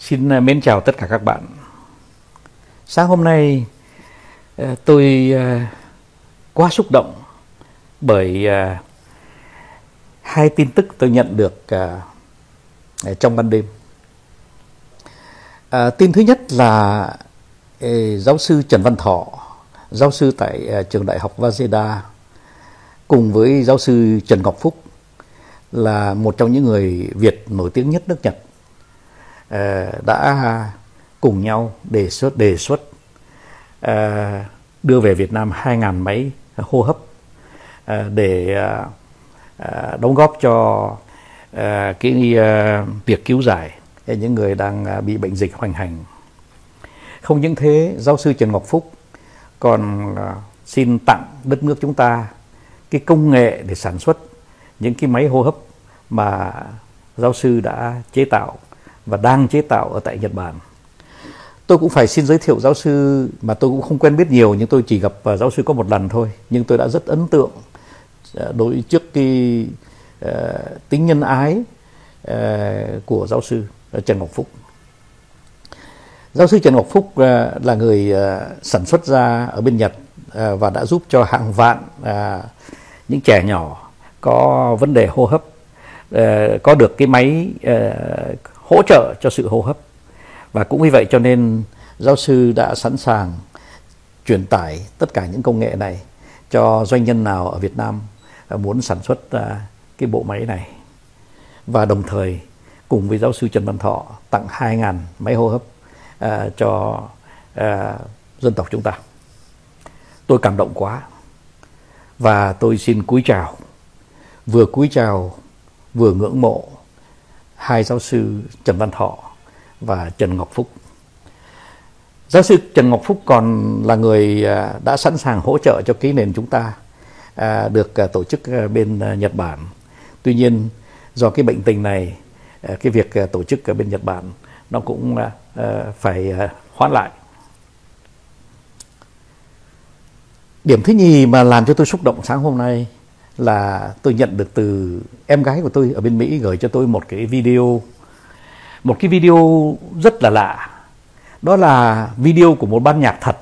Xin à, mến chào tất cả các bạn. Sáng hôm nay à, tôi à, quá xúc động bởi hai tin tức tôi nhận được trong ban đêm. Tin thứ nhất là giáo sư Trần Văn Thọ, giáo sư tại trường đại học Waseda cùng với giáo sư Trần Ngọc Phúc là một trong những người Việt nổi tiếng nhất nước Nhật Ờ, đã cùng nhau đề xuất đề xuất ờ, đưa về Việt Nam 2.000 máy hô hấp ờ, để đóng góp cho cái việc cứu giải những người đang bị bệnh dịch hoành hành. Không những thế, giáo sư Trần Ngọc Phúc còn xin tặng đất nước chúng ta cái công nghệ để sản xuất những cái máy hô hấp mà giáo sư đã chế tạo và đang chế tạo ở tại Nhật Bản. Tôi cũng phải xin giới thiệu giáo sư mà tôi cũng không quen biết nhiều nhưng tôi chỉ gặp à, giáo sư có một lần thôi nhưng tôi đã rất ấn tượng à, đối trước cái uh, tính nhân ái uh, của giáo sư Trần Ngọc Phúc. Giáo sư Trần Ngọc Phúc uh, là người uh, sản xuất ra ở bên Nhật uh, và đã giúp cho hàng vạn uh, những trẻ nhỏ có vấn đề hô hấp uh, có được cái máy uh, hỗ trợ cho sự hô hấp. Và cũng vì vậy cho nên giáo sư đã sẵn sàng truyền tải tất cả những công nghệ này cho doanh nhân nào ở Việt Nam muốn sản xuất cái bộ máy này. Và đồng thời cùng với giáo sư Trần Văn Thọ tặng 2.000 máy hô hấp uh, cho uh, dân tộc chúng ta. Tôi cảm động quá. Và tôi xin cúi chào vừa cúi chào vừa ngưỡng mộ hai giáo sư Trần Văn Thọ và Trần Ngọc Phúc. Giáo sư Trần Ngọc Phúc còn là người à, đã sẵn sàng hỗ trợ cho ký nền chúng ta à, được à, tổ chức bên Nhật Bản. Tuy nhiên do cái bệnh tình này, cái việc tổ chức ở bên Nhật Bản nó cũng phải hoãn lại. Điểm thứ nhì mà làm cho tôi xúc động sáng hôm nay là tôi nhận được từ em gái của tôi ở bên Mỹ gửi cho tôi một cái video. Một cái video rất là lạ. Đó là video của một ban nhạc thật.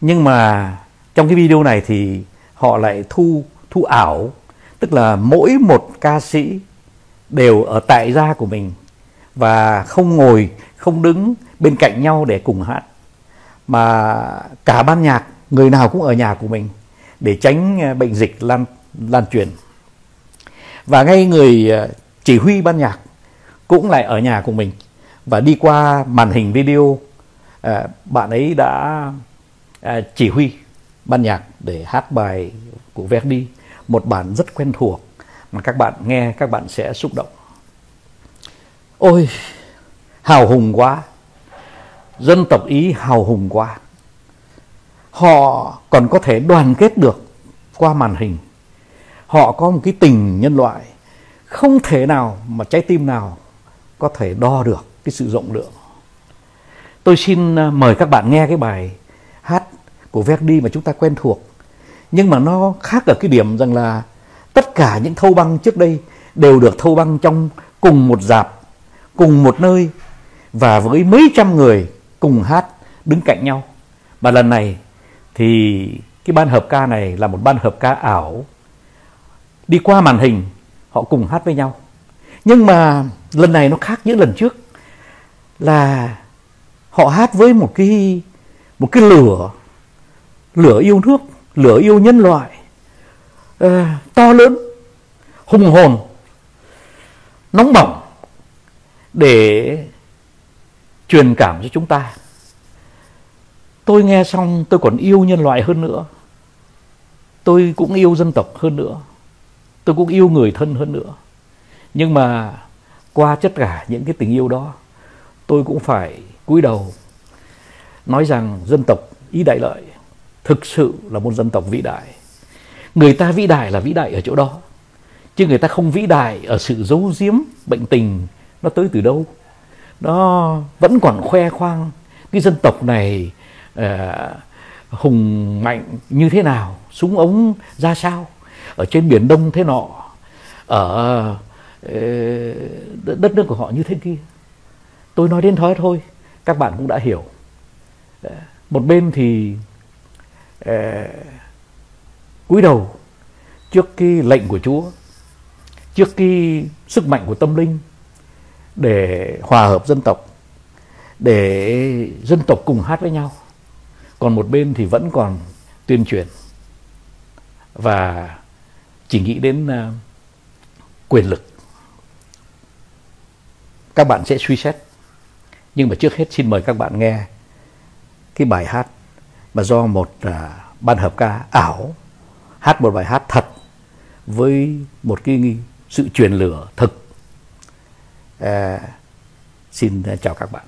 Nhưng mà trong cái video này thì họ lại thu thu ảo. Tức là mỗi một ca sĩ đều ở tại gia của mình và không ngồi, không đứng bên cạnh nhau để cùng hát. Mà cả ban nhạc, người nào cũng ở nhà của mình để tránh à, bệnh dịch lan lan truyền. Và ngay người ờ, chỉ huy ban nhạc cũng lại ở nhà của mình. Và đi qua màn hình video ờ, bạn ấy đã ờ, chỉ huy ban nhạc để hát bài của Verdi, một bản rất quen thuộc mà các bạn nghe, các bạn sẽ xúc động. Ôi, hào hùng quá. Dân tộc ý hào hùng quá. Họ còn có thể đoàn kết được qua màn hình họ có một cái tình nhân loại không thể nào mà trái tim nào có thể đo được cái sự rộng lượng. Tôi xin ờ, mời các bạn nghe cái bài hát của Verdi mà chúng ta quen thuộc, nhưng mà nó khác ở cái điểm rằng là tất cả những thâu băng trước đây đều được thâu băng trong cùng một dạp, cùng một nơi và với mấy trăm người cùng hát đứng cạnh nhau. Mà lần này thì cái ban hợp ca này là một ban hợp ca ảo đi qua màn hình họ cùng hát với nhau. Nhưng mà lần này nó khác những lần trước. Là họ hát với một cái một cái lửa lửa yêu nước lửa yêu nhân loại uh, to lớn hùng hồn nóng bỏng để truyền cảm cho chúng ta. Tôi nghe xong tôi còn yêu nhân loại hơn nữa. Tôi cũng yêu dân tộc hơn nữa tôi cũng yêu người thân hơn nữa. Nhưng mà qua tất cả những cái tình yêu đó tôi cũng phải cúi đầu nói rằng dân tộc ý đại lợi thực sự là một dân tộc vĩ đại. Người ta vĩ đại là vĩ đại ở chỗ đó chứ người ta không vĩ đại ở sự giấu giếm bệnh tình nó tới từ đâu. Nó vẫn còn khoe khoang cái dân tộc này uh, hùng mạnh như thế nào súng ống ra sao ở trên biển đông thế nọ, ở ờ, đất nước của họ như thế kia. Tôi nói đến thói thôi, các bạn cũng đã hiểu. Ờ, một bên thì ờ, cúi đầu trước cái lệnh của Chúa, trước cái sức mạnh của tâm linh để hòa hợp dân tộc, để dân tộc cùng hát với nhau. Còn một bên thì vẫn còn tuyên truyền và chỉ nghĩ đến uh, quyền lực. Các bạn sẽ suy xét. Nhưng mà trước hết xin mời các bạn nghe cái bài hát mà do một uh, ban hợp ca ảo hát một bài hát thật với một cái sự truyền lửa thực. Uh, xin chào các bạn.